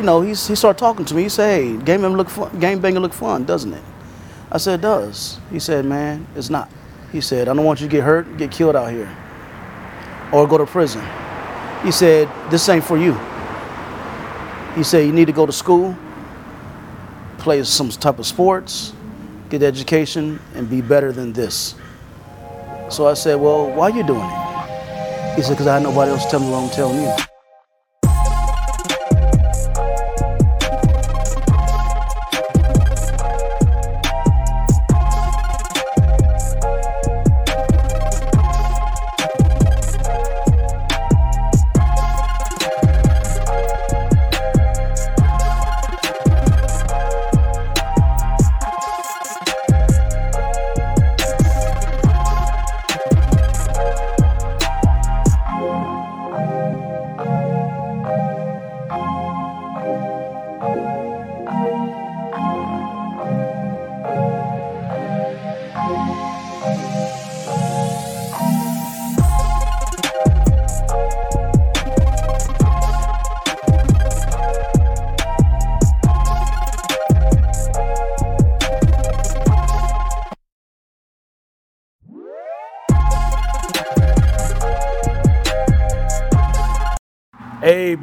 You know, he started talking to me. He said, hey, game look fun, game banging look fun, doesn't it? I said, it does. He said, man, it's not. He said, I don't want you to get hurt, get killed out here, or go to prison. He said, this ain't for you. He said, you need to go to school, play some type of sports, get education, and be better than this. So I said, well, why are you doing it? He said, because I had nobody else tell me what I'm telling you.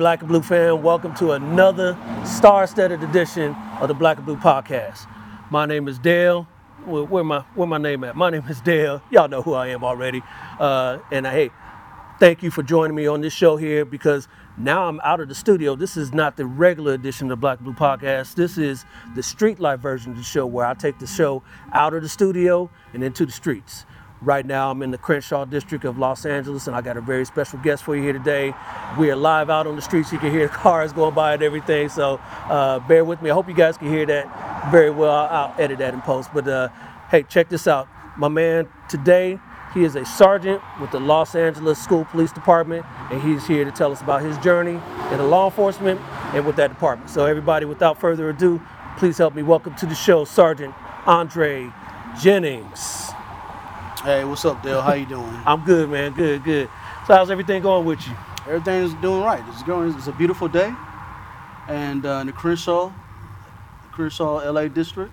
Black and Blue fan, welcome to another star-studded edition of the Black and Blue podcast. My name is Dale. Where, where my where my name at? My name is Dale. Y'all know who I am already. Uh, and uh, hey, thank you for joining me on this show here because now I'm out of the studio. This is not the regular edition of the Black and Blue podcast. This is the street life version of the show where I take the show out of the studio and into the streets. Right now, I'm in the Crenshaw district of Los Angeles, and I got a very special guest for you here today. We are live out on the streets. You can hear cars going by and everything. So uh, bear with me. I hope you guys can hear that very well. I'll, edit that in post. But uh, hey, check this out. My man today, he is a sergeant with the Los Angeles School Police Department, and he's here to tell us about his journey in law enforcement and with that department. So everybody, without further ado, please help me welcome to the show Sergeant Andre Jennings. Hey, what's up, Dale? How you doing? I'm good, man. Good, good. So how's everything going with you? Everything's doing right. It's going. It's a beautiful day, and uh, in the Crenshaw, Crenshaw, LA district,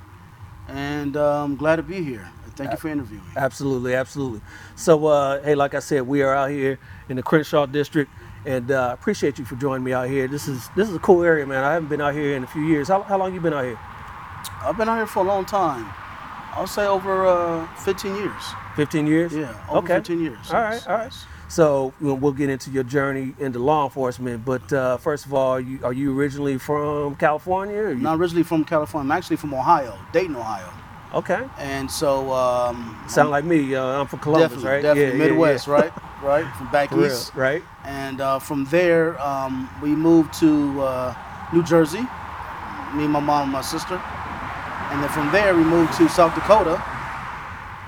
and uh, I'm glad to be here. Thank you for interviewing me. Absolutely, absolutely. So, uh, hey, like I said, we are out here in the Crenshaw district, and uh, I appreciate you for joining me out here. This is this is a cool area, man. I haven't been out here in a few years. How, how long you been out here? I've been out here for a long time. I'll say over uh, 15 years. 15 years? Yeah, over okay. 15 years. All yes, right, all right. So we'll, we'll get into your journey into law enforcement. But uh, first of all, you, are you originally from California? Or you, not originally from California. I'm actually from Ohio, Dayton, Ohio. okay. And so, um, Sound like me. Uh, I'm from Columbus, definitely, right? definitely Yeah, yeah, Midwest, yeah. right? Right, from back For real, east. right? And uh, from there, um, we moved to uh, New Jersey, me, my mom, and my sister. And then from there, we moved to South Dakota.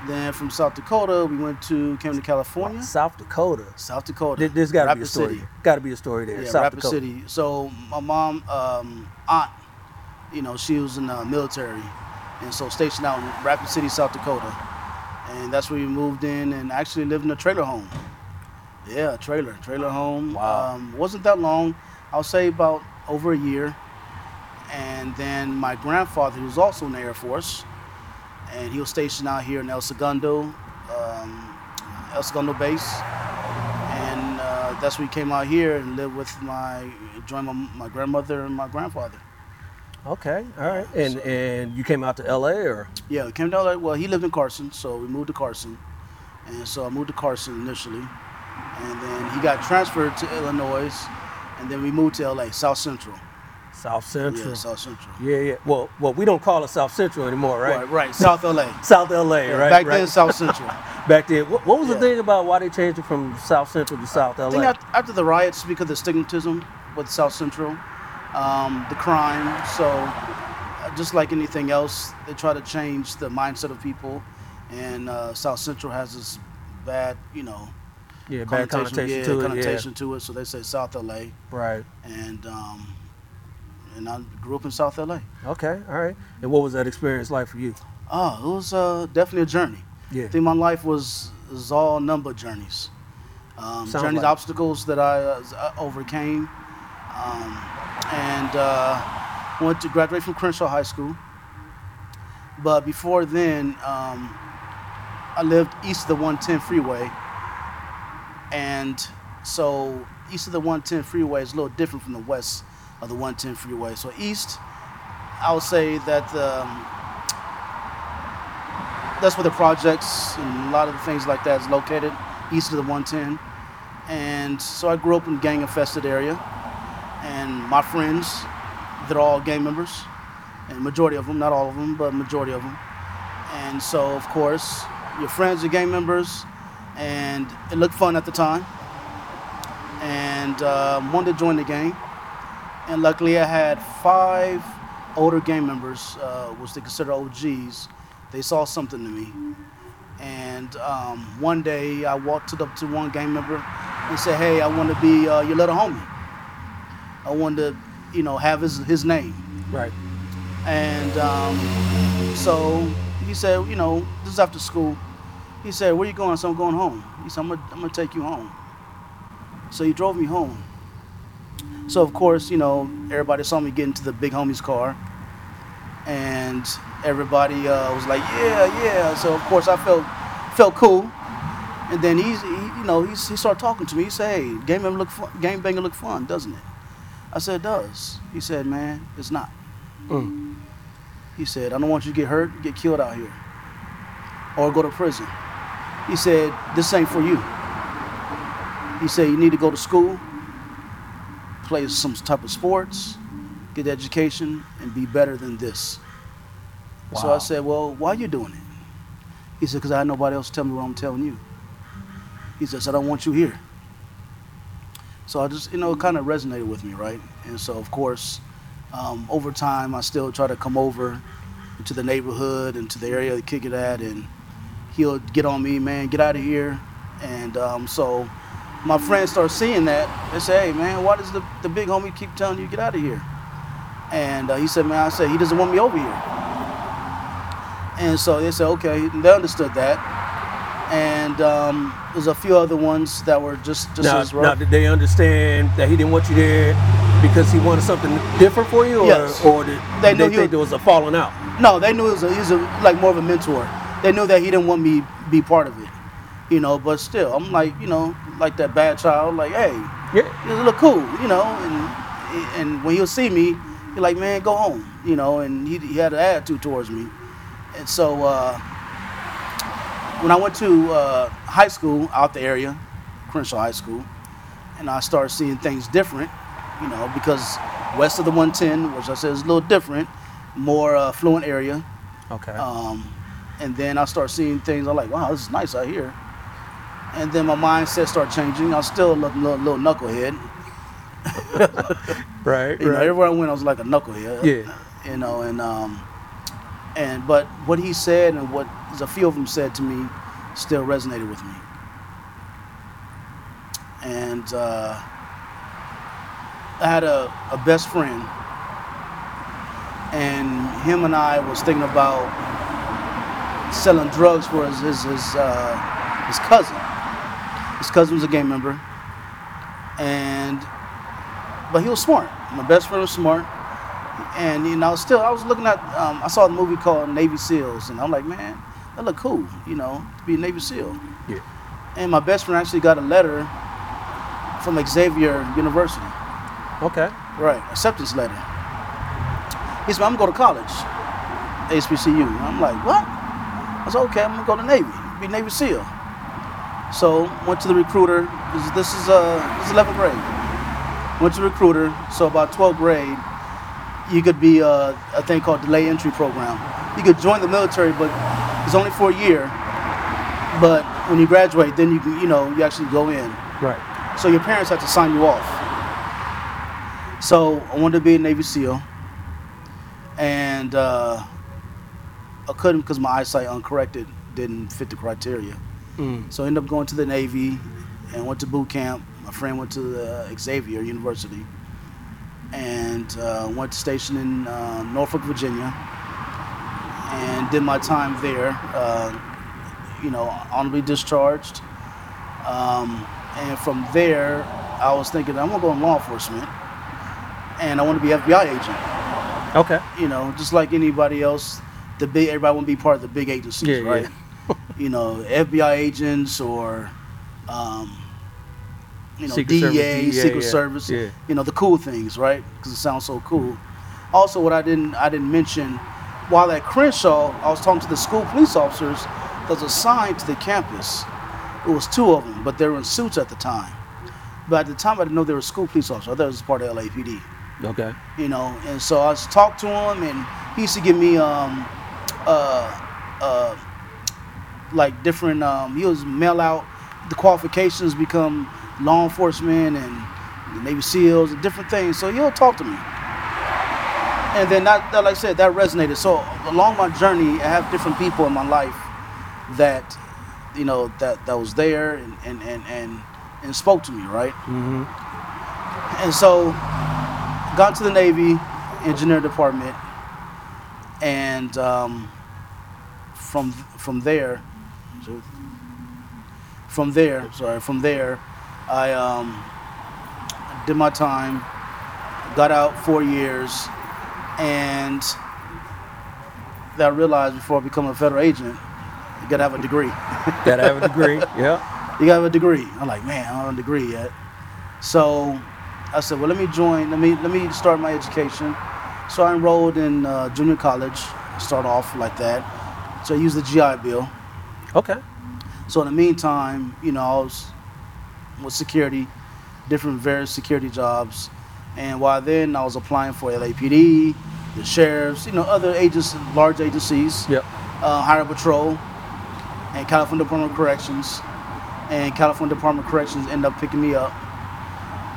Then from South Dakota, we went to came to California. South Dakota. South Dakota. There- There's got to be a story. Got to be a story there. Yeah, South Rapid Dakota. City. So my mom, um, aunt, you know, she was in the military, and so stationed out in Rapid City, South Dakota, and that's where we moved in and actually lived in a trailer home. Yeah, trailer, trailer home. Wow. Um, wasn't that long. I'll say about over a year. And then my grandfather, who was also in the Air Force, and he was stationed out here in El Segundo, um, El Segundo base and uh, that's when he came out here and lived with my joined my, my grandmother and my grandfather. Okay, all right. And and you came out to L.A. or? Yeah, we came down. Like, well, he lived in Carson, so we moved to Carson, and so I moved to Carson initially, and then he got transferred to Illinois, and then we moved to LA, South Central. South Central. Yeah, South Central. Yeah, yeah. Well, well, we don't call it South Central anymore, right? Right, right, South LA. South LA, Yeah, right? Back right. then, South Central. Back then, what, what was the thing about why they changed it from South Central to South I think LA? after, the riots, because of the stigmatism with South Central, um, the crime. So, uh, just like anything else, they try to change the mindset of people, and uh, South Central has this bad, you know, yeah, bad connotation yeah, to connotation to it. So they say South LA, Right. and um, and I grew up in South LA. Okay. All right. And what was that experience like for you? Oh, it was uh, definitely a journey. Yeah. I think my life was, was all number of journeys. Um, journeys, like obstacles that I uh, overcame. Um, and uh, went to graduate from Crenshaw High School. But before then, um, I lived east of the 110 freeway, and so east of the 110 freeway is a little different from the west of the 110 freeway. So east, I would say that um, that's where the projects and a lot of the things like that is located, east of the 110. And so I grew up in a gang infested area, and my friends, they're all gang members, and majority of them, not all of them, but majority of them. And so of course, your friends are gang members, and it looked fun at the time. And uh, wanted to join the gang, and luckily I had five older gang members, uh, which they consider OGs. They saw something to me, and um, one day I walked up to one gang member and said, "Hey, I want to be uh, your little homie. I want to, you know, have his his name." Right. And um, so he said, you know, this is after school. He said, where you going? So I'm going home. He said, I'm gonna, I'm gonna take you home. So he drove me home. So of course, you know, everybody saw me get into the big homie's car, and everybody uh, was like, yeah, yeah. So of course, I felt felt cool. And then he's, he, you know, he's, he started talking to me. He said, hey, game banging look fun, game banging look fun, doesn't it? I said, it does. He said, man, it's not. Mm. He said, I don't want you to get hurt, get killed out here, or go to prison. He said, this ain't for you. He said, you need to go to school, play some type of sports, get education, and be better than this. So I said, well, why are you doing it? He said, because I had nobody else tell me what I'm telling you. He says, I don't want you here. So I just, you know, it kind of resonated with me, right? And so, of course, um, over time, I still try to come over to the neighborhood and to the area to kick it at, and he'll get on me, man, get out of here. And um, so my friends start seeing that. They say, hey, man, why does the, the big homie keep telling you get out of here? And uh, he said, man, I said, he doesn't want me over here. And so they said, okay, they understood that. And um, there's a few other ones that were just, just Now, as now, rough. did they understand that he didn't want you there because he wanted something different for you, or, Yes. or did They did knew they he think there was a falling out? No, they knew he was, a, he was a, like more of a mentor. They knew that he didn't want me be part of it, you know. But still, I'm like, you know, like that bad child. Like, hey, Yeah. you look cool, you know. And and when he'll see me, he's like, man, go home, you know. And he, he had an attitude towards me. And so uh, when I went to uh, high school out the area, Crenshaw High School, and I started seeing things different, you know, because west of the 110, which I said is a little different, more uh, fluent area. Okay. Um, and then I start seeing things. I'm like, wow, this is nice out here. And then my mindset started changing. I was still a little, little, little knucklehead. right. You know, Right. everywhere I went, I was like a knucklehead. Yeah. You know, and um, and but what he said and what a few of them said to me still resonated with me. And uh, I had a, a best friend, and him and I was thinking about selling drugs for his his his, uh, his cousin. His cousin was a gang member, and but he was smart. My best friend was smart, and you know, still I was looking at. Um, I saw a movie called Navy SEALs, and I'm like, man, that look cool, you know, to be a Navy SEAL. Yeah. And my best friend actually got a letter from Xavier University, Okay. right, acceptance letter. He said, I'm gonna go to college, HBCU. And I'm like, what? I said, okay, I'm gonna go to Navy, be Navy SEAL. So went to the recruiter. This is uh this is 11th grade. Went to the recruiter. So about 12th grade, you could be uh, a thing called delay entry program. You could join the military, but it's only for a year. But when you graduate, then you can you know you actually go in. Right. So your parents had to sign you off. So I wanted to be a Navy SEAL, and uh, I couldn't because my eyesight uncorrected didn't fit the criteria. Mm. So I ended up going to the Navy and went to boot camp. My friend went to the Xavier University and uh, went to station in uh, Norfolk, Virginia, and did my time there. Uh, you know, honorably discharged. Um, and from there, I was thinking I'm gonna go in law enforcement. and I want to be FBI agent. Okay. You know, just like anybody else, the big everybody want to be part of the big agencies, Yeah, yeah. You know, FBI agents or, um, you know, Secret Service, DEA, Secret yeah, Service. yeah. You know, the cool things, right? Because it sounds so cool. Also, what I didn't I didn't mention, while at Crenshaw, I was talking to the school police officers that was assigned to the campus. It was two of them, but they were in suits at the time. But at the time, I didn't know they were school police officers. I thought it was part of LAPD Okay. you know. And so I talked to him, and he used to give me um, uh, uh, like different. Um, he was mail out the qualifications, become law enforcement and Navy SEALs and different things. So he'll talk to me. And then that, that, like I said, that resonated. So along my journey, I have different people in my life that, you know, that, that was there and, and, and, and, and spoke to me, right? Mm-hmm. And so got to the Navy engineer department, and um, from from there, from there, sorry, from there, I um, did my time, got out four years, and I realized before I become a federal agent, you gotta have a degree. Gotta have a degree. yeah. you gotta have a degree. I'm like, man, I don't have a degree yet. So I said, well, let me join. Let me let me start my education. So I enrolled in uh, junior college. Start off like that. So I used the GI Bill. Okay. So in the meantime, you know, I was with security, different various security jobs, and while then I was applying for LAPD, the sheriffs, you know, other agencies, large agencies Yep. uh, Highway Patrol, and California Department of Corrections. And California Department of Corrections ended up picking me up.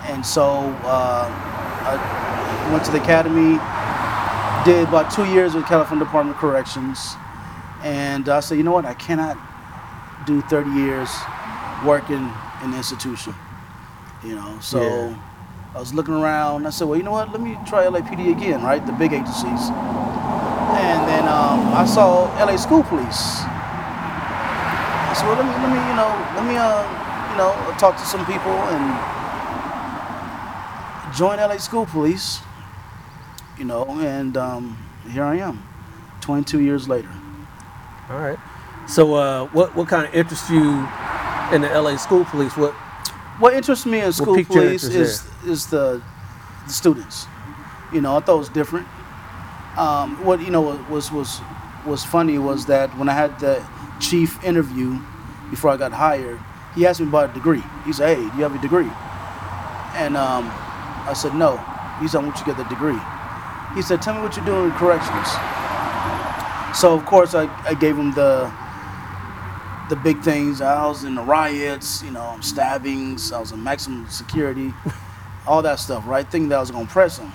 And so uh, I went to the academy, did about two years with California Department of Corrections. And I said, you know what, I cannot do 30 years working in the institution. You know, so Yeah. I was looking around. I said, well, you know what, let me try LAPD again, right? The big agencies. And then um, I saw LA School Police. I said, well, let me, let me, you know, let me, uh, you know, talk to some people and join LA School Police. You know, and um, here I am, 22 years later. All right. So, uh, what what kind of interests you in the LA school police? What? What interests me in school police is is the, the students. You know, I thought it was different. Um, what you know was was was funny was that when I had the chief interview before I got hired, he asked me about a degree. He said, "Hey, do you have a degree?" And um, I said, "No." He said, "I want you to get the degree." He said, "Tell me what you're doing in corrections." So of course I, I gave him the the big things. I was in the riots, you know, stabbings. I was in maximum security, all that stuff, right? Thinking that I was gonna press him.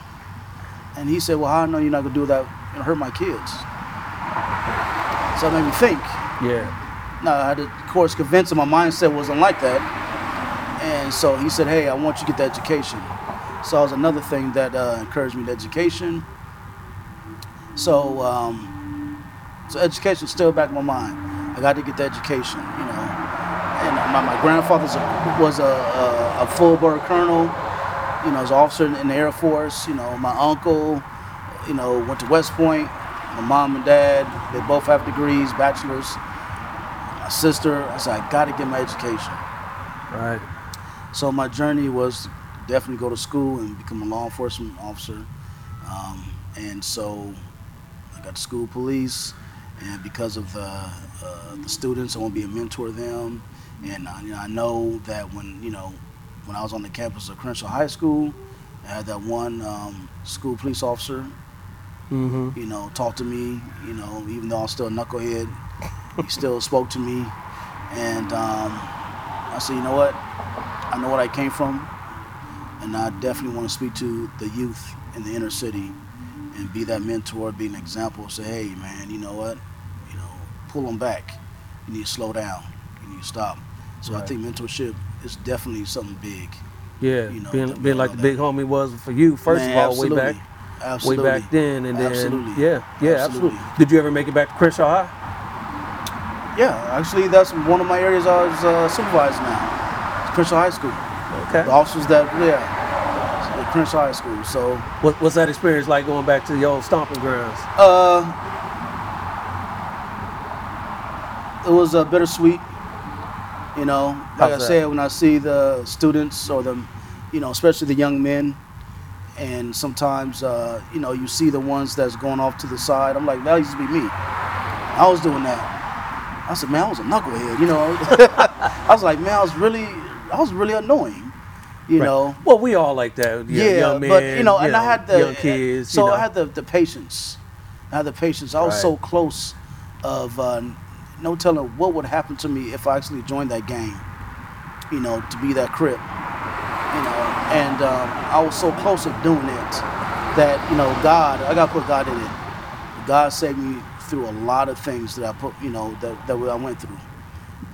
And he said, "Well, how I know you're not gonna do that and hurt my kids?" So it made me think. Yeah. Now I had to, of course, convince him my mindset wasn't like that. And so he said, "Hey, I want you to get the education." So that was another thing that uh, encouraged me to education. So, um, so education still back in my mind. I got to get the education, you know. And my, my grandfather was a, a, a full bird colonel, you know, as an officer in the Air Force. You know, my uncle, you know, went to West Point. My mom and dad, they both have degrees, bachelors. My sister, I said, I got to get my education. Right. So my journey was definitely go to school and become a law enforcement officer. Um, and so I got to school police, and because of the, uh, the students, I want to be a mentor to them. And uh, you know, I know that when you know when I was on the campus of Crenshaw High School, I had that one um, school police officer, Mm-hmm. you know, talk to me. You know, even though I'm still a knucklehead, he still spoke to me. And um, I said, you know what? I know what I came from, and I definitely want to speak to the youth in the inner city and be that mentor, be an example. Say, hey, man, you know what? Pull them back. You need to slow down. You need to stop. So I think mentorship is definitely something big. Yeah. You know, being being like the that. big homie was for you, first Man, of all, absolutely. way back. Absolutely. Way back then, and then Absolutely. yeah, yeah, absolutely. Absolutely. Did you ever make it back to Crenshaw High? Yeah, actually, that's one of my areas I was uh, supervising now. Crenshaw High School. Okay. The officers that, yeah, Crenshaw High School. So, What, what's that experience like going back to the old stomping grounds? uh, it was uh, bittersweet. You know, like How's I that? said, when I see the students or the, you know, especially the young men, and sometimes, uh, you know, you see the ones that's going off to the side. I'm like, that used to be me. I was doing that. I said, man, I was a knucklehead. You know, I was like, man, I was really, I was really annoying. You Right. know, Well, we all like that. Yeah, yeah, young men, but you know, and I had the young kids. So you know. I had the the patience. I had the patience. I was Right. so close of uh, no telling what would happen to me if I actually joined that game. You know, to be that crip. You know, and um, I was so close to doing it that you know, God, I got to put God in it. God saved me through a lot of things that I put, you know, that that I went through.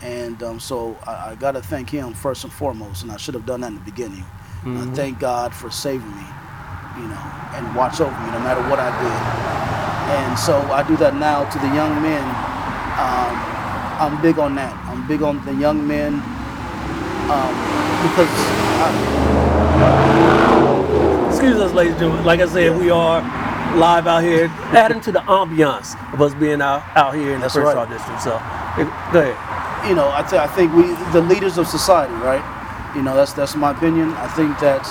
And um, so I, I got to thank him first and foremost, and I should have done that in the beginning. I thank God for saving me, you know, and watch over me no matter what I did. And so I do that now to the young men. Um, I'm big on that. I'm big on the young men um, because I, Excuse us, ladies and gentlemen. Like I said, we are live out here, adding to the ambiance of us being out, out here in That's the first right. district. So, go ahead. you know, I think we, the leaders of society, right? You know, that's that's my opinion. I think that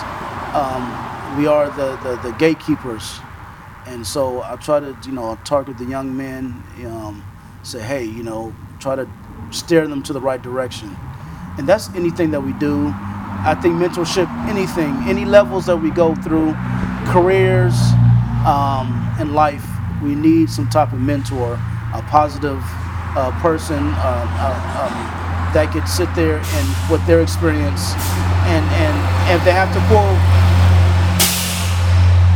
um, we are the, the, the gatekeepers, and so I try to, you know, target the young men. Um, say, hey, you know, try to steer them to the right direction, and that's anything that we do. I think mentorship, anything, any levels that we go through, careers, um, in life, we need some type of mentor, a positive uh, person uh, uh, um, that could sit there and with their experience, and and if they have to pull,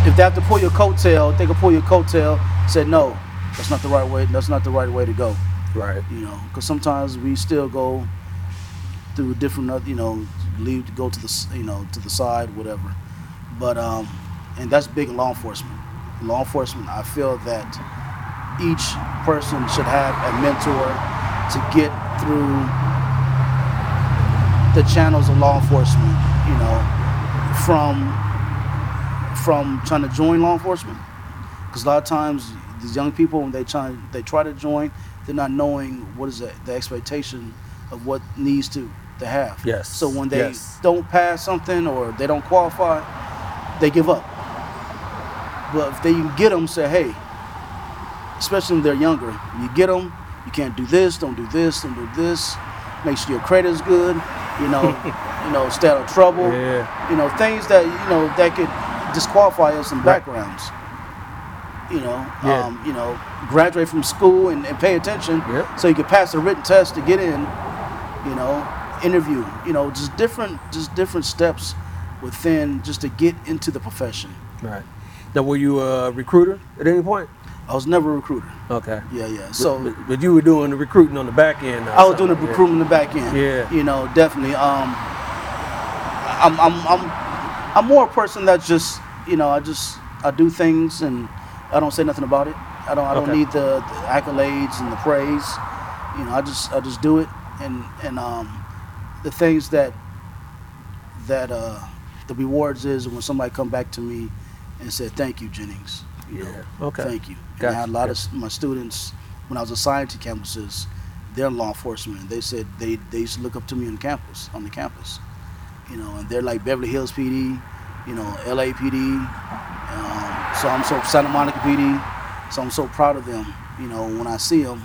if they have to pull your coattail, they can pull your coattail. Said no, that's not the right way. That's not the right way to go. Right. You know, because sometimes we still go through different, you know, leave to go to the, you know, to the side, whatever. But um, and that's big in law enforcement. Law enforcement, I feel that each person should have a mentor to get through the channels of law enforcement. You know, from from trying to join law enforcement, because a lot of times these young people when they try they try to join, they're not knowing what is the, the expectation of what needs to to have. Yes, So when they yes. don't pass something or they don't qualify, they give up. But if they can get them, say, hey, especially when they're younger, you get them, you can't do this, don't do this, don't do this. Make sure your credit is good. You know, you know, stay out of trouble. Yeah. You know, things that you know that could disqualify us in backgrounds. You know, Yeah. um, you know, graduate from school and, and pay attention, Yep. so you can pass a written test to get in. You know, interview. You know, just different, just different steps within just to get into the profession. Right. Now, were you a recruiter at any point? I was never a recruiter. Okay. Yeah, yeah. So. but, but you were doing the recruiting on the back end. I was doing the recruiting yeah. recruitment the back end. Yeah. You know, definitely. Um, I'm, I'm, I'm, I'm more a person that just, you know, I just, I do things and I don't say nothing about it. I don't, I don't Okay. need the, the accolades and the praise. You know, I just, I just do it and, and, um, the things that, that, uh, the rewards is when somebody come back to me and said, thank you, Jennings. You know, Yeah. Okay. Thank you. And Gotcha. I had a lot of my students when I was assigned to campuses, they're law enforcement. They said they, they used to look up to me on campus, on the campus. You know, and they're like Beverly Hills PD, you know, LAPD. Um, so I'm so Santa Monica PD. So I'm so proud of them. You know, when I see them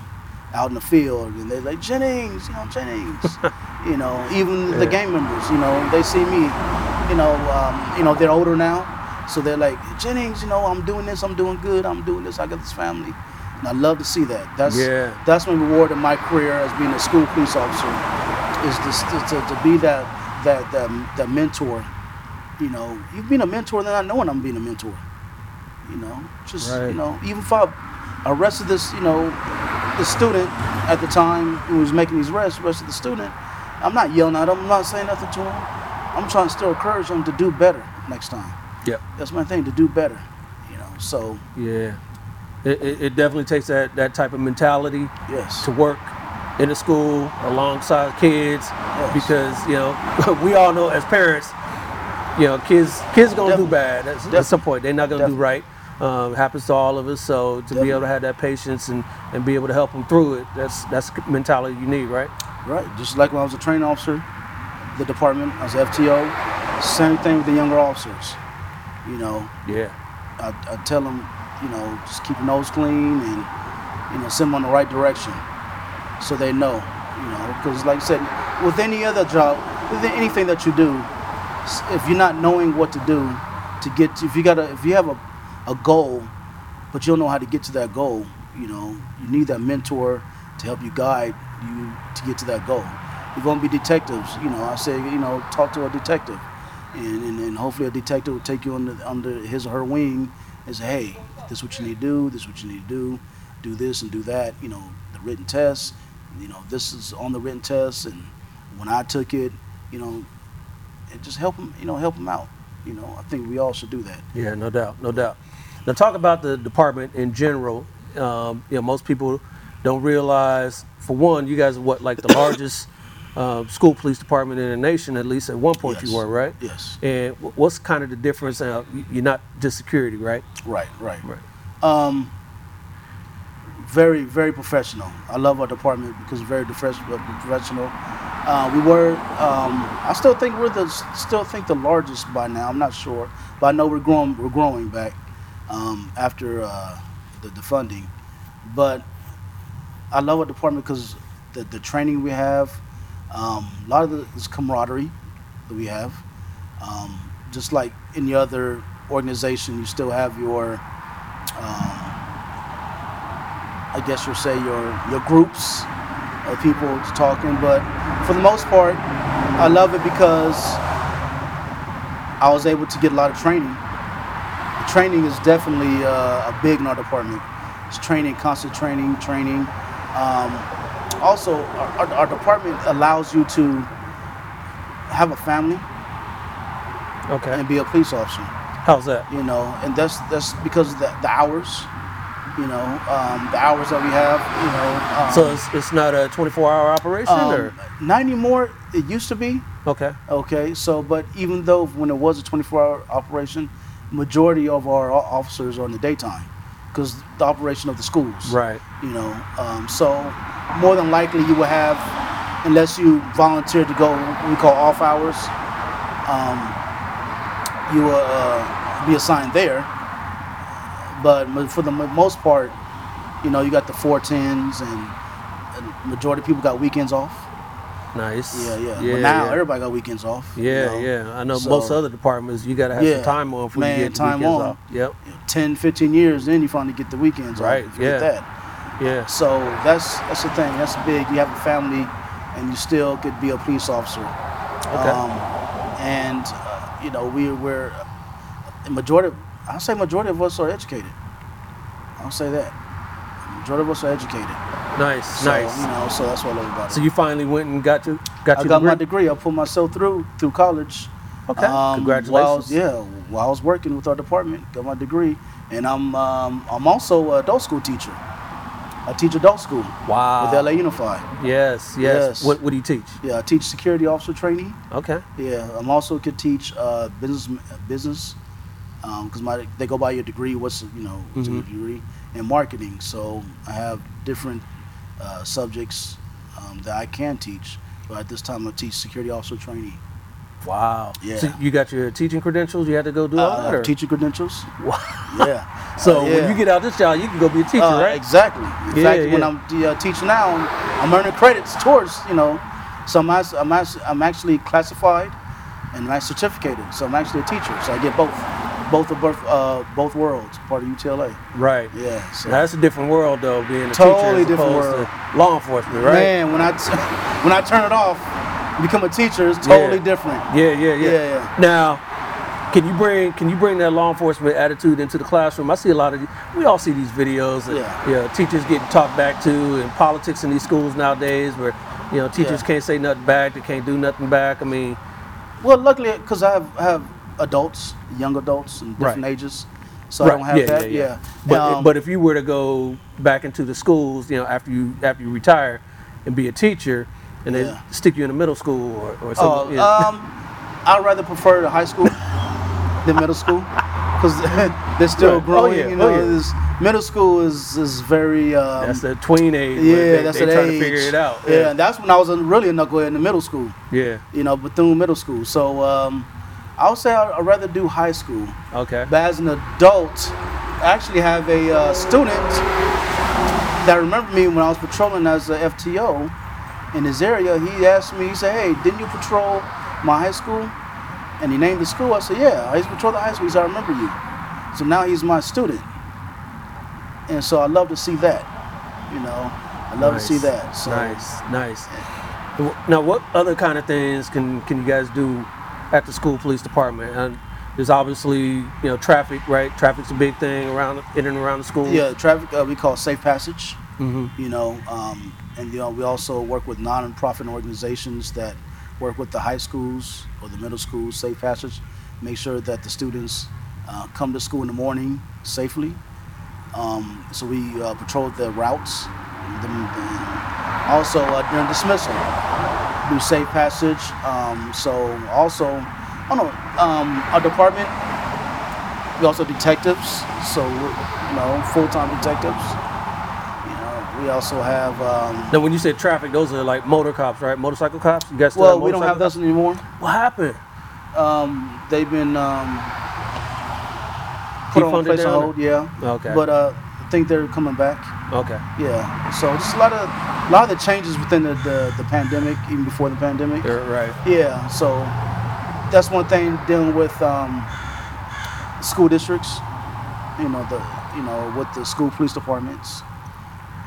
out in the field, and they're like Jennings, you know, Jennings. you know, even the Yeah. gang members, you know, they see me. You know, um, you know, they're older now, so they're like Jennings. You know, I'm doing this. I'm doing good. I'm doing this. I got this family, and I love to see that. That's Yeah. that's my reward in my career as being a school police officer, is to, to, to be that that that, that mentor. You know, you've been a mentor, then I knowing I'm being a mentor. You know, just Right. you know, even if I arrested this, you know, the student at the time who was making these arrests, arrested the student, I'm not yelling at him. I'm not saying nothing to him. I'm trying to still encourage him to do better next time. Yep. That's my thing, to do better. You know, so Yeah. It, it, it definitely takes that, that type of mentality yes. to work in the school alongside kids Yes. because, you know, we all know as parents, you know, kids kids gonna do Definitely. bad at, at some point. They're not gonna do right. Um, it happens to all of us. So to be able to have that patience and, and be able to help them through it, that's that's the mentality you need, right? Right. Just like when I was a training officer, the department, I was FTO. Same thing with the younger officers. You know, Yeah. I, I tell them, you know, just keep your nose clean and, you know, send them on the right direction so they know, you know, because like I said, with any other job, with anything that you do, if you're not knowing what to do to get, to, if you got a, if you have a, a goal, but you don't know how to get to that goal, you know, you need that mentor to help you guide you to get to that goal. You're gonna be detectives, you know. I say, you know, talk to a detective, and, and, and hopefully a detective will take you under under his or her wing and say, hey, this is what you need to do. This is what you need to do. Do this and do that. You know, the written test. You know, this is on the written test, and when I took it, you know, and just help them, you know, help them out. You know, I think we all should do that. Yeah, no doubt, no doubt. Now, talk about the department in general. Um, you know, most people don't realize. For one, you guys are what like the largest uh, school police department in the nation. At least at one point, Yes. you were, right? Yes. And what's kind of the difference? Uh, you're not just security, right? Right. Right. Right. Um, very, very professional. I love our department because very professional. Uh, we were. Um, I still think we're the still think the largest by now. I'm not sure, but I know we're growing. We're growing back um, after uh, the, the funding. But I love our department because the, the training we have, um, a lot of the is camaraderie that we have. Um, just like any other organization, you still have your um, I guess you'll say your your groups of people talking, but for the most part, I love it because I was able to get a lot of training. The training is definitely uh, a big in our department. It's training, constant training, training. Um, also, our, our, department allows you to have a family Okay. and be a police officer How's that? you know, and that's that's because of the, the hours, you know, um, the hours that we have, you know. Um, So it's, it's not a 24-hour operation, or um, not anymore. It used to be. okay, Okay, so but even though when it was a 24-hour operation, majority of our officers are in the daytime because the operation of the schools. right? You know, um, so more than likely you will have, unless you volunteer to go we call off hours, um, you will uh, be assigned there. But for the most part, you know, you got the 410s and, and majority of people got weekends off. Nice. Yeah, yeah. yeah but now yeah. everybody got weekends off. you Yeah, know. yeah. I know So, most other departments, you got to have Yeah. some time off before Man, you get time weekends on. off. Yep. 10, 15 years, then you finally get the weekends Right, off. you get yeah. that. Yeah. So that's that's the thing. That's big. You have a family, and you still could be a police officer. Okay. Um, and uh, you know, we we're a majority. I'll say majority of us are educated. I'll say that. Majority of us are educated. nice, So, nice. You know, so that's what I love about it. So you finally went and got your got I your got degree. my degree. I put myself through through college. Okay. Um, While I Congratulations. was, yeah, while I was working with our department, got my degree, and I'm um, I'm also an adult school teacher. I teach adult school Wow. with LA Unified. Yes, yes. Yes. What what do you teach? Yeah, I teach security officer training. Okay. Yeah, I'm also could teach uh, business business because my they go by your degree. What's you know your Mhm. degree in marketing. So I have different uh, subjects um, that I can teach. But at this time, I teach security officer training. Wow. Yeah. So you got your teaching credentials? You had to go do all Uh, that? Or? teacher credentials. Wow. Yeah. So Uh, when you get out this job, you can go be a teacher, Uh, right? Exactly. In Yeah, fact, when. I'm uh, teaching now, I'm, I'm earning credits towards, you know, so I'm, I'm, I'm actually classified and I'm certificated. So I'm actually a teacher. So I get both, both of both, uh, both worlds, part of UTLA. Right. Yeah. So Now, that's a different world, though, being a Totally teacher different world. law enforcement, right? man, when I t- when I turn it off, become a teacher, it's totally Yeah. different. Yeah, yeah, yeah, Yeah. Now, can you bring can you bring that law enforcement attitude into the classroom? I see a lot of we all see these videos. That, Yeah. You know, teachers getting talked back to in politics in these schools nowadays, where you know teachers Yeah. can't say nothing back, they can't do nothing back. I mean, Well, luckily, because I have have adults, young adults, and different Right. ages, so I don't have that. Yeah. But Um, but if you were to go back into the schools, you know, after you after you retire, and be a teacher, and Yeah. they stick you in a middle school or, or Oh, something. yeah. um, I'd rather prefer the high school. than middle school because they're still Right. Oh, growing. yeah. You Oh, know, yeah. this- middle school is is very. Um, That's the tween age. yeah, they, that's they the trying age. to figure it out. Yeah. and that's when I was really a knucklehead in the middle school. Yeah. You know, Bethune Middle School. So um, I would say I'd rather do high school. Okay. But as an adult, I actually have a uh, student that remembered me when I was patrolling as a FTO in his area. He asked me, he said, "Hey, didn't you patrol my high school?" And he named the school. I said, "Yeah, I used to patrol the high school." He said, "I remember you." So now he's my student, and so I love to see that. You know, I love to see that. So Nice, nice. Now, what other kind of things can can you guys do at the school police department? And there's obviously you know traffic, right? Traffic's a big thing around in and around the school. yeah, traffic uh, we call safe passage. hmm you know, um, and you know, we also work with non-profit organizations that work with the high schools or the middle schools, safe passage, make sure that the students uh, come to school in the morning safely. Um, so we uh, patrol the routes, the, the- also uh, during dismissal, do safe passage. Um, so also, I don't know, um, our department, we also detectives, so you know, full-time detectives. You know, we also have. Um, Now, when you say traffic, those are like motor cops, right? Motorcycle cops. You guys still well, we don't have those anymore. What happened? Um, they've been um, put on place on hold. Yeah. Okay. But uh, think they're coming back. Okay. Yeah. So just a lot of a lot of the changes within the, the, the pandemic, even before the pandemic. You're right. Yeah. So that's one thing dealing with um, school districts. You know the you know with the school police departments.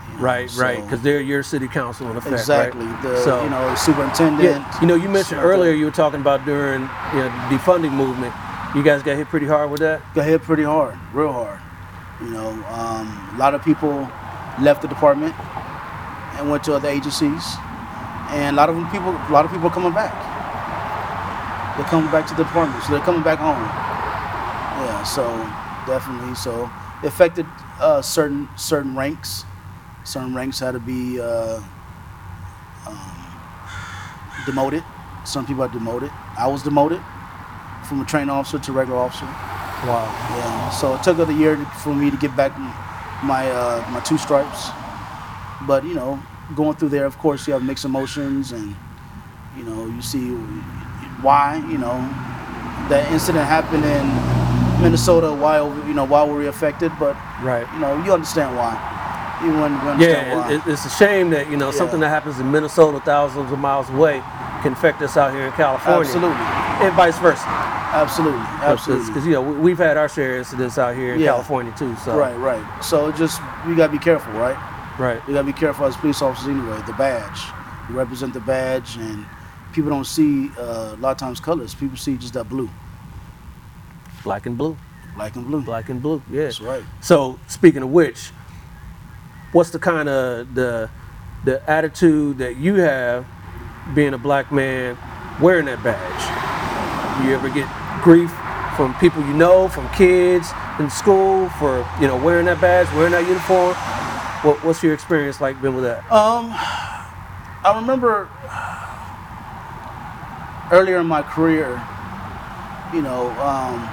you know, Right, right. Because they're your city council in effect, exactly right? the So- you know superintendent. Yeah, you know, you mentioned earlier you were talking about during you know, the defunding movement. You guys got hit pretty hard with that. got hit pretty hard, real hard. You know, um, a lot of people left the department and went to other agencies, and a lot of people, a lot of people are coming back. They're coming back to the department, so they're coming back home. Yeah, so definitely, so it affected uh, certain certain ranks. Certain ranks had to be uh, um, demoted. Some people are demoted. I was demoted from a trained officer to regular officer. Wow. Yeah, so it took a year for me to get back my uh, my two stripes. But you know, going through there, of course, you have mixed emotions, and you know, you see why. You know, that incident happened in Minnesota. Why, you know, why were we affected? But Right. you know, you understand why. You un- you understand Yeah, it- it's a shame that you know Yeah. something that happens in Minnesota, thousands of miles away, can affect us out here in California, absolutely, and vice versa. absolutely, absolutely. Because you know we- we've had our share of incidents out here in Yeah. California too. So Right, right. So just you gotta be careful, right? right. You gotta be careful as police officers anyway. The badge, you represent the badge, and people don't see uh, a lot of times colors. People see just that blue, Black and blue, black and blue. black and blue. Yeah. That's right. So speaking of which, what's the kind of the the attitude that you have being a black man wearing that badge? You ever get grief from people you know, from kids in school for you know wearing that badge, wearing that uniform? What, what's your experience like been with that? Um, I remember earlier in my career, you know, um,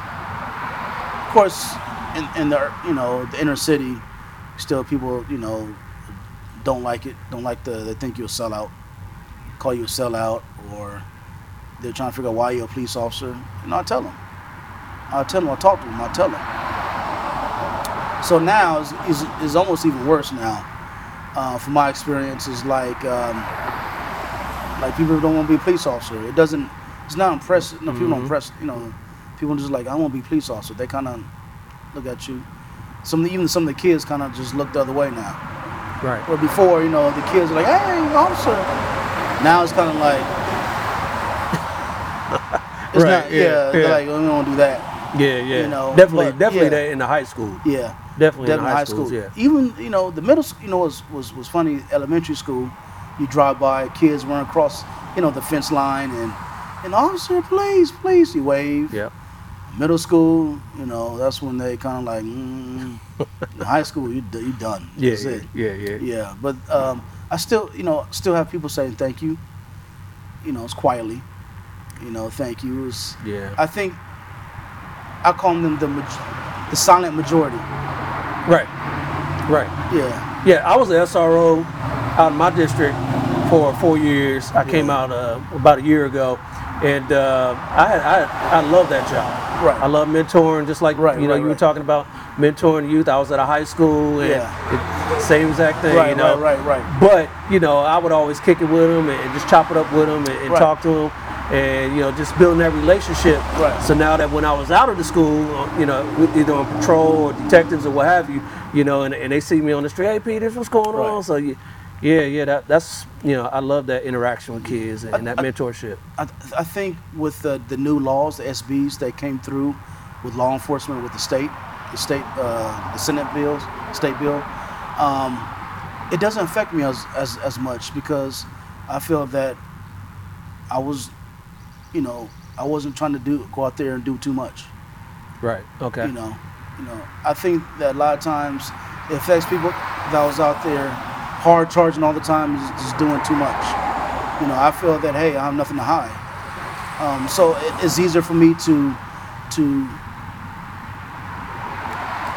of course, in, in the you know the inner city, still people you know don't like it, don't like the they think you're a sellout, call you a sellout, or they're trying to figure out why you're a police officer. And I tell them, I tell them, I talk to them, I tell them. So now it's, it's, it's almost even worse now uh, from my experience is like um, like people don't want to be a police officer. It doesn't. It's not impressive. No, people don't Mhm. impress. You know, people just like I want to be a police officer. They kind of look at you. Some even some of the kids kind of just look the other way now. Right. Where before, you know, the kids are like, "Hey, officer." Now it's kind of like. It's Right, not, yeah, yeah, they're yeah. like, we don't do that. Yeah, yeah. You know, definitely, but, definitely yeah. that in the high school. Yeah. Definitely, in Definitely the high, schools, Yeah. Even you know the middle, you know, was was was funny. Elementary school, you drive by, kids run across, you know, the fence line, and and officer, please, please, you wave. Yep. Middle school, you know, that's when they kind of like. Mm, high school, you you done. Yeah. That's Yeah. it. Yeah. Yeah. Yeah, but um, I still, you know, still have people saying thank you. You know, it's quietly. You know, thank you. It's, Yeah. I think I call them the the silent majority. Right. Right. Yeah. Yeah, I was an SRO out in my district for four years. I came out uh, about a year ago, and uh, I, I I love that job. Right. I love mentoring, just like Right, you know right, you were talking about mentoring youth. I was at a high school, and Yeah. it, same exact thing. Right, you know. right, right, right. But you know, I would always kick it with them and just chop it up with them and, and Right. talk to them, and you know, just building that relationship. Right. So now that when I was out of the school, uh, you know, either on patrol or detectives or what have you, you know, and, and they see me on the street, hey Peters, what's going on? So you, yeah, yeah, that, that's you know, I love that interaction with kids and, that mentorship. I, I think with the, the new laws, the SBs that came through with law enforcement, with the state, the state, uh, the Senate bills, state bill, um, it doesn't affect me as, as, as much because I feel that I was, you know, I wasn't trying to do go out there and do too much. Right. Okay. You know, you know, I think that a lot of times it affects people that was out there hard charging all the time, is just doing too much. You know, I feel that hey, I have nothing to hide. Um, so it, it's easier for me to to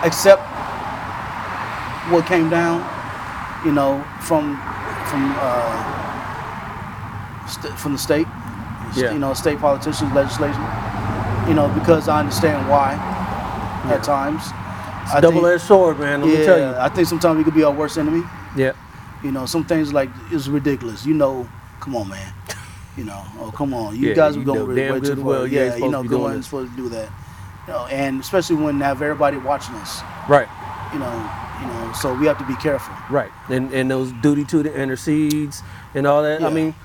accept what came down, you know, from from uh, st- from the state, Yeah. you know, state politicians, legislation, you know, because I understand why Yeah. at times. It's I double edged sword, man. Let yeah, me tell you. I think sometimes we could be our worst enemy. Yeah. You know, some things like it's ridiculous. You know, come on, man. You know, oh come on, you Yeah, guys are going way, too far. ain't Yeah, you know, good doing supposed to do that. You know, and especially when have everybody watching us. Right. You know, you know, so we have to be careful. Right, and and those duty to the intercedes and all that. I mean,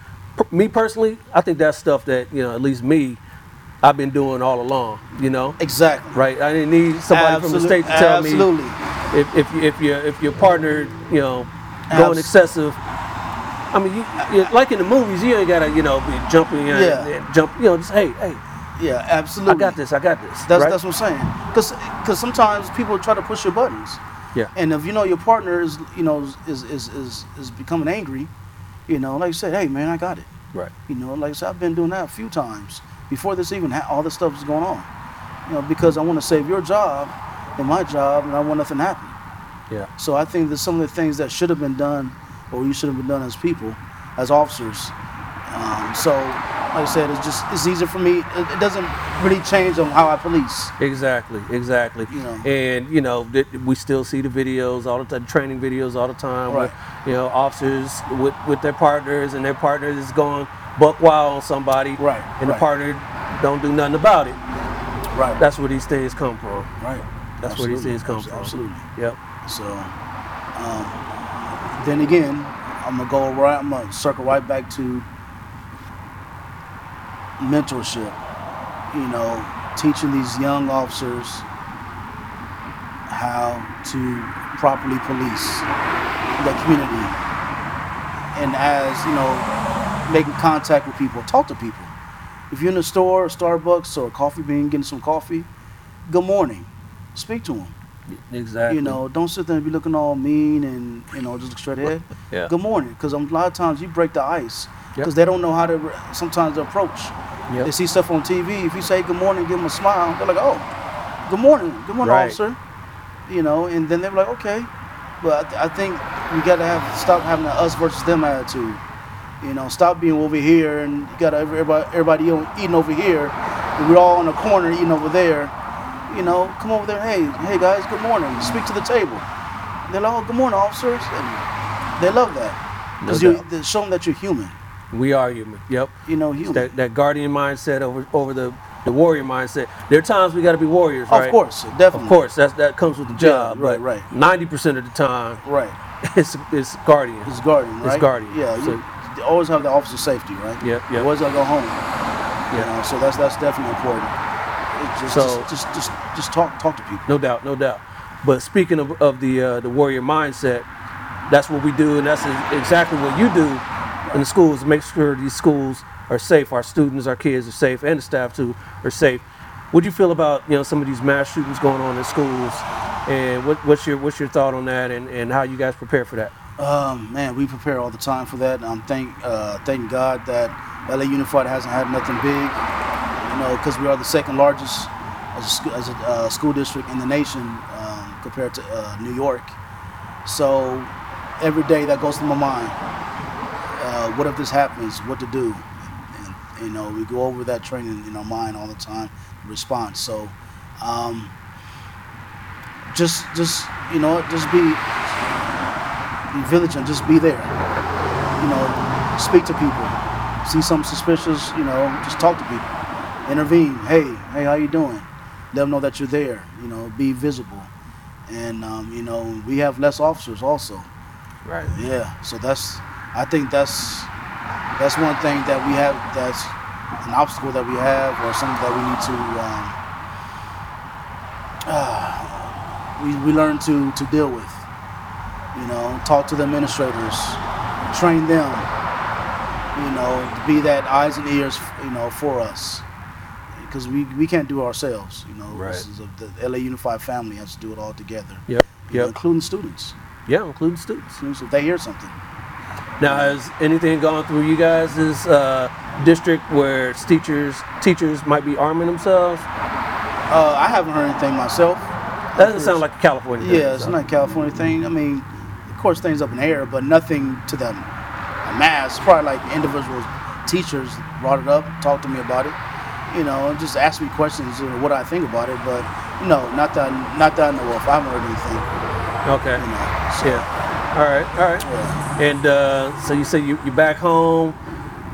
me personally, I think that's stuff that you know, at least me, I've been doing all along. You know, Exactly. right? I didn't need somebody from the state to tell absolutely. me if if if your if your partner, you know, going excessive. I mean, you, you, like in the movies, you ain't gotta you know be jumping and, Yeah. jump. You know, just hey hey, Yeah, absolutely. I got this, I got this. That's right? that's what I'm saying. Because sometimes people try to push your buttons. yeah. And if you know your partner is, you know, is is is, is becoming angry, you know, like you said, hey man, I got it. Right. You know, like I said, I've been doing that a few times before this even ha- all this stuff was going on. You know, because I want to save your job and my job, and I want nothing to happen. Yeah. So I think that some of the things that should have been done, or you should have been done as people, as officers. Um, so, like I said, it's just it's easier for me. It, it doesn't really change on how I police. Exactly, exactly. You know. And you know, th- we still see the videos all the time, training videos all the time. Right. With, you know, officers with with their partners, and their partner is going buck wild on somebody. Right, And the partner don't do nothing about it. Right. That's where these things come from. right. That's where these things come Abs- from. Absolutely. Yep. So, um, then again, I'm gonna go right. I'm gonna circle right back to mentorship. You know, teaching these young officers how to properly police the community, and as you know, making contact with people, talk to people. If you're in a store, Starbucks, or Coffee Bean, getting some coffee, good morning. Speak to them. Exactly. You know, don't sit there and be looking all mean and you know just look straight ahead. Yeah. Good morning, because a lot of times you break the ice because Yep. they don't know how to sometimes approach. Yep. They see stuff on TV. If you say good morning, give them a smile. They're like, oh, good morning, good morning, Right. officer. You know, and then they're like, okay. But I, th- I think we gotta have stop having an us versus them attitude. You know, stop being over here and you got everybody everybody eating over here, we're all in a corner eating over there. You know, come over there. Hey, hey guys, good morning. Speak to the table. They're like, oh, good morning, officers. And they love that No because you doubt. they show them that you're human. We are human. Yep. You know, human. That that guardian mindset over over the the warrior mindset. There are times we got to be warriors, right? Of course, definitely. Of course, that's that comes with the job. right, right. Ninety percent of the time, Right. it's it's guardian. It's guardian, It's guardian. Yeah. So- you, you always have the officer safety, right? Yeah. You yep. always gotta go home. You Yeah. know, so that's that's definitely important. Just, So- just, just just just talk talk to people. No doubt, no doubt. But speaking of, of the uh, the warrior mindset, that's what we do, and that's exactly what you do in the schools. to Make sure these schools are safe, our students, our kids are safe, and the staff too are safe. What do you feel about you know some of these mass shootings going on in schools, and what, what's your what's your thought on that, and, and how you guys prepare for that? Um, man, we prepare all the time for that. I'm thank uh, thank God that LA Unified hasn't had nothing big. You know, because we are the second largest as a, as a uh, school district in the nation um, compared to uh, New York. So every day that goes through my mind. Uh, what if this happens? What to do? And, you know, we go over that training in our mind all the time. Response. So, um, just, just you know, just be, be vigilant. Just be there. You know, speak to people. See something suspicious. You know, just talk to people. Intervene. Hey, hey, how you doing? Let them know that you're there. You know, be visible. And um, you know, we have less officers also. Right. Yeah, so that's I think that's that's one thing that we have that's an obstacle that we have or something that we need to um, uh, we, we learn to to deal with. You know, talk to the administrators, train them. You know, be that eyes and ears, you know, for us. Because we, we can't do it ourselves, you know. Right. This is a, the LA Unified family has to do it all together. Yep. you know, including students. Yeah, including students. Students, if they hear something. Now, has anything gone through you guys' uh, district where teachers teachers might be arming themselves? Uh, I haven't heard anything myself. That doesn't sound like a California thing. Yeah, it's so. not a California thing. I mean, of course, things up in the air, but nothing to the mass. Probably like individual teachers brought it up, talked to me about it. You know, and just asked me questions, you know, what I think about it. But no, not that, not that I know of. I haven't heard anything. Okay. You know, so, Yeah. All right. All right. yeah. And uh, so you said you you back home.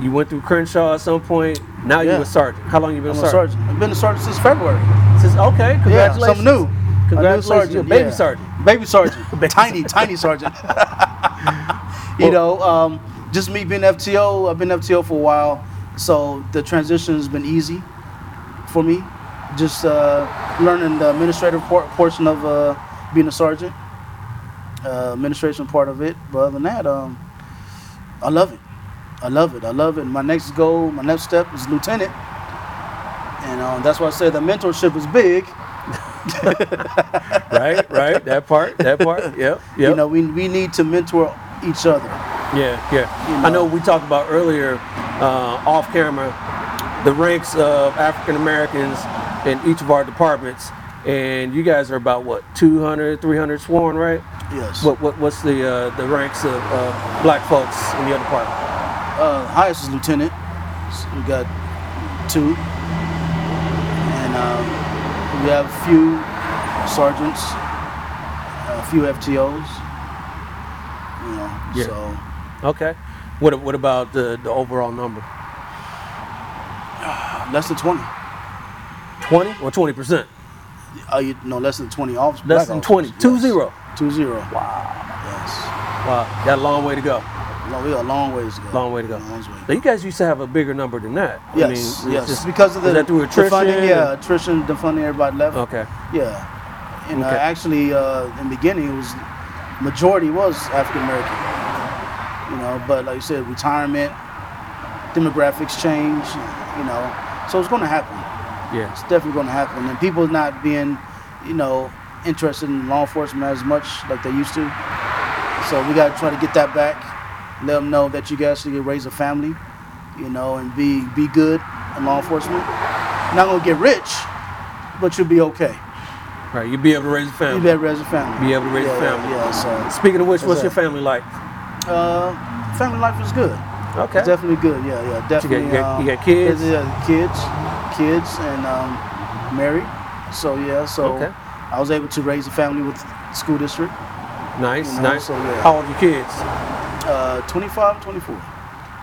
You went through Crenshaw at some point. Now Yeah. you're a sergeant. How long you been I'm a sergeant? sergeant. I've been a sergeant since February. Since, okay. Yeah, Congratulations. something new. Congratulations. A baby yeah. sergeant. Baby sergeant. Tiny, tiny sergeant. you know, um, just me being FTO, I've been FTO for a while, so the transition has been easy for me. Just uh, learning the administrative por- portion of uh, being a sergeant, uh, administration part of it. But other than that, um, I love it. I love it. I love it. My next goal, my next step is lieutenant. And um, that's why I say the mentorship is big. right. Right. That part. That part. Yep. Yep. You know, we, we need to mentor each other. Yeah, yeah. You I know know. we talked about earlier uh, off camera the ranks of African Americans in each of our departments, and you guys are about what 200, 300 sworn, right? Yes. What, what what's the uh, the ranks of uh, black folks in your department? Uh, highest is lieutenant. So we got two, and um, we have a few sergeants, a few FTOs. You know, Yeah. so Okay. What what about the the overall number? less than twenty. Twenty or twenty percent? Uh, you no less than twenty officers. Less than officers, 20. Two yes. zero. Two zero. Wow. Yes. Wow. Got a long way to go. No, we got a long ways to go. Long way to go. Long ways to Now, you guys used to have a bigger number than that. I Yes, mean, yes. just- because of the, that through the attrition? funding, or- yeah, attrition, the funding, everybody left. Okay. Yeah, and uh, actually, uh, in the beginning, it was majority was African American. You know, but like you said, retirement, demographics change. You know, so it's going to happen. Yeah. It's definitely going to happen, and people not being, you know, interested in law enforcement as much like they used to. So we got to try to get that back. Let them know that you guys should raise a family, you know, and be be good in law enforcement. Not gonna get rich, but you'll be okay. Right. You'll be able to raise a family. You family. better raise a family. Be able to raise a family. Yeah, yeah, so Speaking of which, what's your family like? uh, family life is good. Okay. It's definitely good. Yeah, yeah, definitely. you got- you um, got kids? Yeah, kids, kids, and um, married. So yeah, so Okay. I was able to raise a family with school district. Nice, You know, nice. so, yeah. How old are your kids? Uh, 25, 24.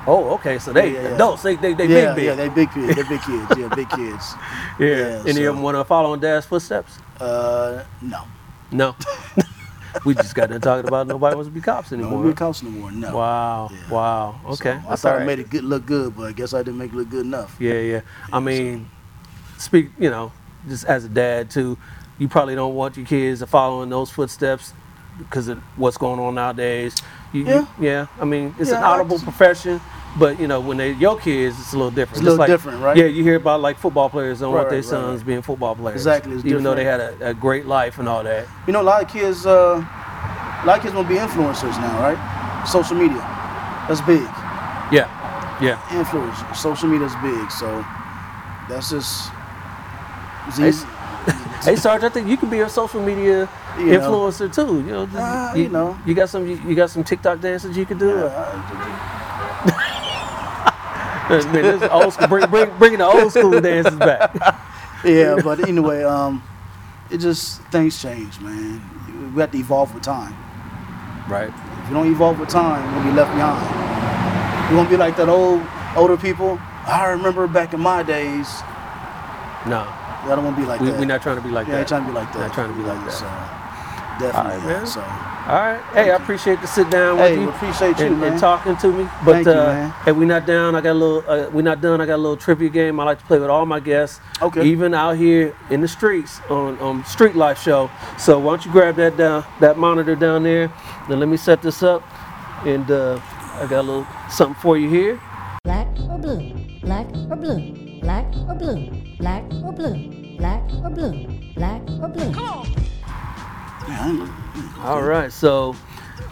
Oh, okay. So they Yeah, yeah, yeah. adults. They they, they yeah, big big. yeah, they big kids. They big kids. Yeah, big kids. Yeah. yeah, Any so- of them want to follow in dad's footsteps? Uh, no. No. we just got done talking about nobody wants to be cops anymore. we cops no more. No. Wow. Yeah. Wow. So, Okay. I thought all I made it good, look good, but I guess I didn't make it look good enough. Yeah, yeah. I mean, speak. You know, just as a dad too, you probably don't want your kids to follow in those footsteps because of what's going on nowadays. You, you- Yeah. yeah. I mean, it's an Yeah, I honorable just- profession, but you know, when they your kids, it's a little different. It's a little like- different, right? Yeah, you hear about like football players don't Right, want their right, sons right. being football players. Exactly, it's Even though they had a, a great life and all that. You know, a lot of kids, uh, a lot of kids want to be influencers now, right? Social media, that's big. Yeah. Yeah. Influencers, social media is big, so that's just it's. Hey, Sarge, I think you could be a social media You know. influencer too. You know, just- Ah, you, you know. you got some, you, you got some TikTok dances you could do. Man, this is old school. Bring, bring, bringing the old school dances back. yeah, but anyway, um, it just things change, man. We have to evolve with time. Right. If you don't evolve with time, you'll be left behind. You won't be like that old older people. I remember back in my days. No, I don't want to be like we, that. we're not trying to be like yeah, that. ain't trying to be like that. Not trying to be like that. So definitely. All right, man. So All right. Hey, I appreciate the sit down with hey, you. we appreciate you, and, man. and talking to me. But Thank you, uh, man. hey, we not down. I got a little. Uh, we not done. I got a little trivia game. I like to play with all my guests. Okay. Even out here in the streets on on Street Life Show. So why don't you grab that down that monitor down there? Then let me set this up, and uh, I got a little something for you here. Black or blue? Black or blue? Black or blue? Black or blue? Black or blue? Black or blue? Yeah, I ain't look- All right. So.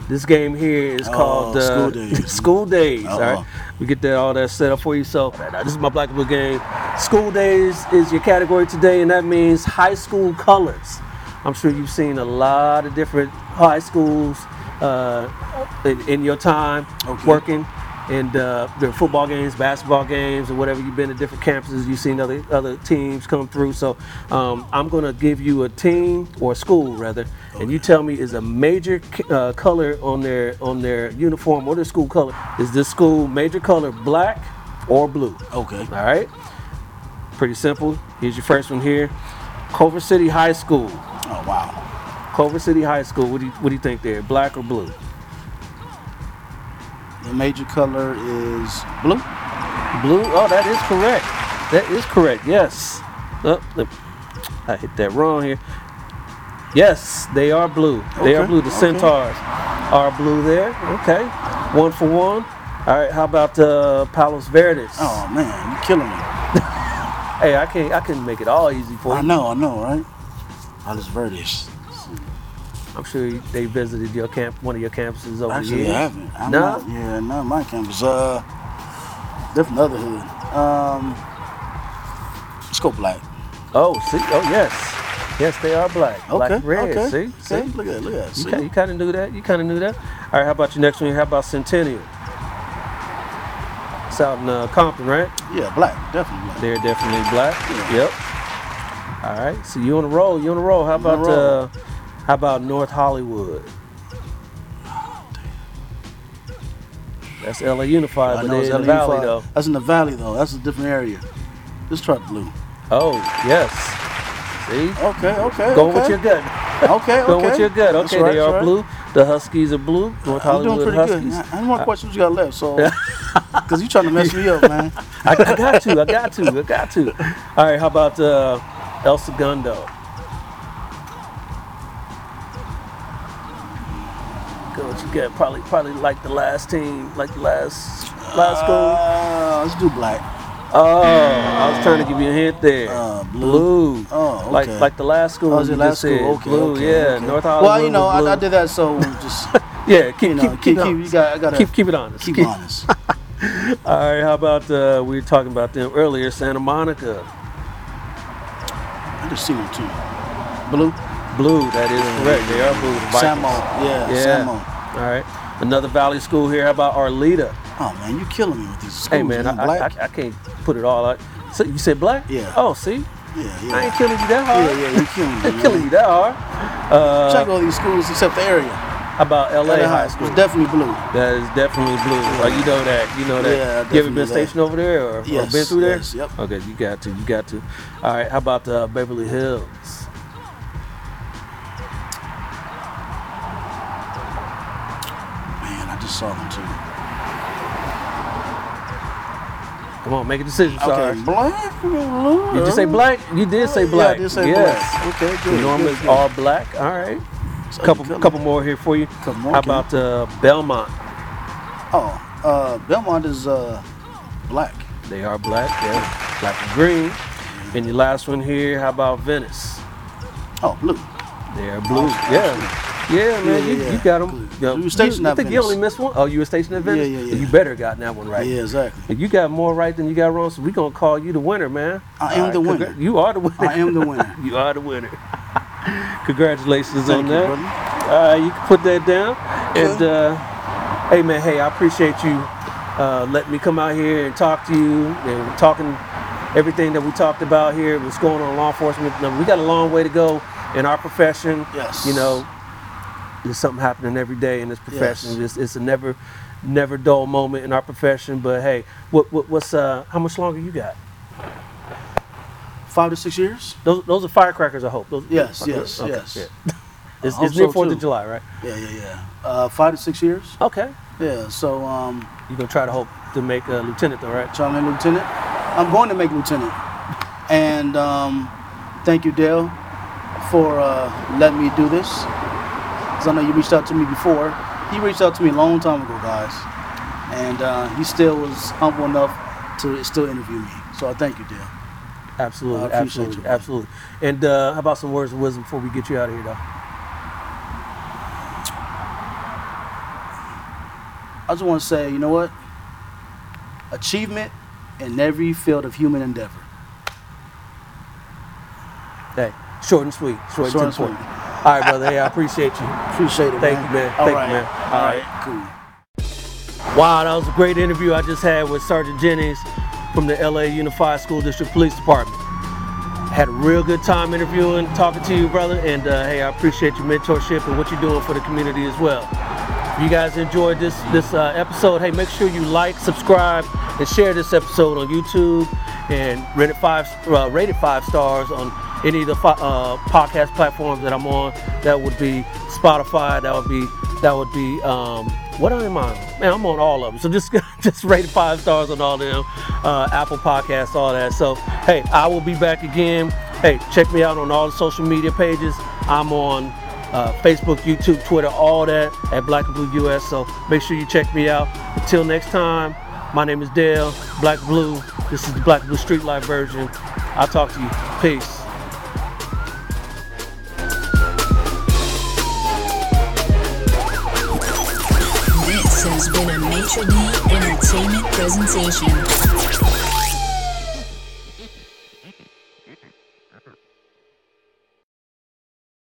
This game here is Oh, called uh, School Days. School Days. All right, we get that all that set up for you. So this is my Black Blue game. School Days is your category today, and that means high school colors. I'm sure you've seen a lot of different high schools uh, in, in your time Okay. working, and uh, their football games, basketball games, or whatever. You've been to different campuses. You've seen other other teams come through. So um, I'm gonna give you a team or a school rather, and you tell me is a major uh, color on their on their uniform or their school color. Is this school major color black or blue? Okay. All right. Pretty simple. Here's your first one here. Culver City High School. Oh wow. Culver City High School. What do you what do you think there? Black or blue? The major color is blue. Blue. Oh, that is correct. That is correct. Yes. Oh, I hit that wrong here. Yes, they are blue. They are blue. The okay. Centaurs are blue there. Okay. One for one. All right. How about uh, Palos Verdes? Oh man, you're killing me. Hey, I can't. I can make it all easy for you. I know, I know, right? Palos Verdes. I'm sure they visited your camp, one of your campuses over the Actually. I haven't. I'm No? not. Yeah, not my campus. Uh, different other hood. Um, let's go black. Oh, see. Oh, yes. Yes, they are black. Black Okay. and red. okay. See. See. Okay. Look at that. Look at that. You, kind of knew that. You kind of knew that. All right. How about your next one? How about Centennial? It's out in uh, Compton, right? Yeah, black. Definitely black. They're definitely black. Yeah. Yep. All right. So you on the roll? You on the roll? How the about roll. uh, how about North Hollywood? That's LA Unified, I but know it's in the LA valley Unified. though. That's in the valley though. That's a different area. Let's try blue. Oh yes. See, Okay. Okay. going okay. with your gut. Okay. Going okay. with your gut. That's Okay, right, they that's are right. blue. The Huskies are blue. North I'm doing Hollywood pretty Huskies. good. Any more questions you got left? So, because you're trying to mess me up, man. I, I got to. I got to. I got to. All right. How about uh, El Segundo? Go what you get. Probably, probably like the last team, like the last last school. Uh, let's do black. Oh, I was trying to give you a hint there. Uh, blue. blue. Oh, okay. like like the last school. Oh, was you it last school? said. Okay, Blue. okay, yeah. okay. North Hollywood. Well, you know, I. I did that so just Yeah. Keep you know, keep keep, keep, keep, you got, I gotta keep keep it honest. keep honest. All right, how about uh, we were talking about them earlier, Santa Monica, I just see one too. Blue. blue. That is correct. They are blue. Samo. Yeah, Yeah. Samo. All right, another Valley school here. How about Arleta? Oh man, you're killing me with these schools. Hey man, I, black. I, I, I can't put it all out. So you said black? Yeah. Oh, see, yeah, yeah. I ain't killing you that hard. yeah, you killing me. I ain't killing you that hard. Uh, Check all these schools except the area. how about LA, LA High School? It's definitely blue. That is definitely blue. Oh, you know that. You know that. Yeah, you ever been stationed over there or, or Yes, been through there? yes, yep. Okay, you got to. You got to. All right. How about uh, Beverly Hills? Just saw them too. Come on, make a decision. Sorry. Okay, black. Blue. You just say black? You did say Yeah, black. I did say yes. black. Okay, good. The norm good, is good. all black. All right. So couple you couple more here for you. More, How about uh, Belmont? Oh, uh, Belmont is uh, black. They are black. Yeah, black and green. And your last one here. How about Venice? Oh, blue. They are blue. Oh, Yeah. Yeah, man, Yeah, you, yeah, you got them. were stationed you, at think you only missed one? Oh, you were stationed at Venice? Yeah, yeah, yeah. You better got that one right. Yeah, exactly. If You got more right than you got wrong, so we gonna call you the winner, man. I am All the winner. You are the winner. I am the winner. you are the winner. Congratulations Thank on you, that. brother. All right, you can put that down. And uh, hey, man, hey, I appreciate you uh, letting me come out here and talk to you and talking everything that we talked about here. What's going on in law enforcement? Now, we got a long way to go in our profession. Yes. You know, there's something happening every day in this profession. Yes. It's, it's a never, never dull moment in our profession. But hey, what, what what's uh, how much longer you got? Five to six years? Those, those are firecrackers, I hope. Those, Yes, yes, okay, yes. yeah. It's, it's near so, Fourth of. July, right? Yeah, yeah, yeah. Uh, five to six years? Okay. Yeah, so um, You're gonna try to hope to make a lieutenant, though, right? trying to make lieutenant. I'm going to make lieutenant. And um, thank you, Dale, for uh, letting me do this. Because I know you reached out to me before. He reached out to me a long time ago, guys. And uh, he still was humble enough to still interview me. So I thank you, Dale. Absolutely, I absolutely, you, absolutely. And uh, how about some words of wisdom before we get you out of here, though? I just want to say, you know what? Achievement in every field of human endeavor. Hey, short and sweet, short, Short and and point. All right, brother. Hey, I appreciate you. Appreciate it, Thank man. you, man. All Thank you, man. All All right, right. cool. Wow, that was a great interview I just had with Sergeant Jennings from the LA Unified School District Police Department. Had a real good time interviewing, talking to you, brother. And uh, hey, I appreciate your mentorship and what you're doing for the community as well. If you guys enjoyed this this uh, episode, hey, make sure you like, subscribe, and share this episode on YouTube and rate it five uh, rate it five stars on any of the uh, podcast platforms that I'm on. That would be Spotify. That would be that would be um, what am I? Man, I'm on all of them. So just just rate five stars on all of them. Uh, Apple Podcasts, all that. So hey, I will be back again. Hey, check me out on all the social media pages. I'm on uh, Facebook, YouTube, Twitter, all that at Black and Blue US. So make sure you check me out. Until next time, my name is Dale, Black Blue. This is the Black Blue Street Life version. I'll talk to you. Peace. Has been a Maitre Entertainment presentation.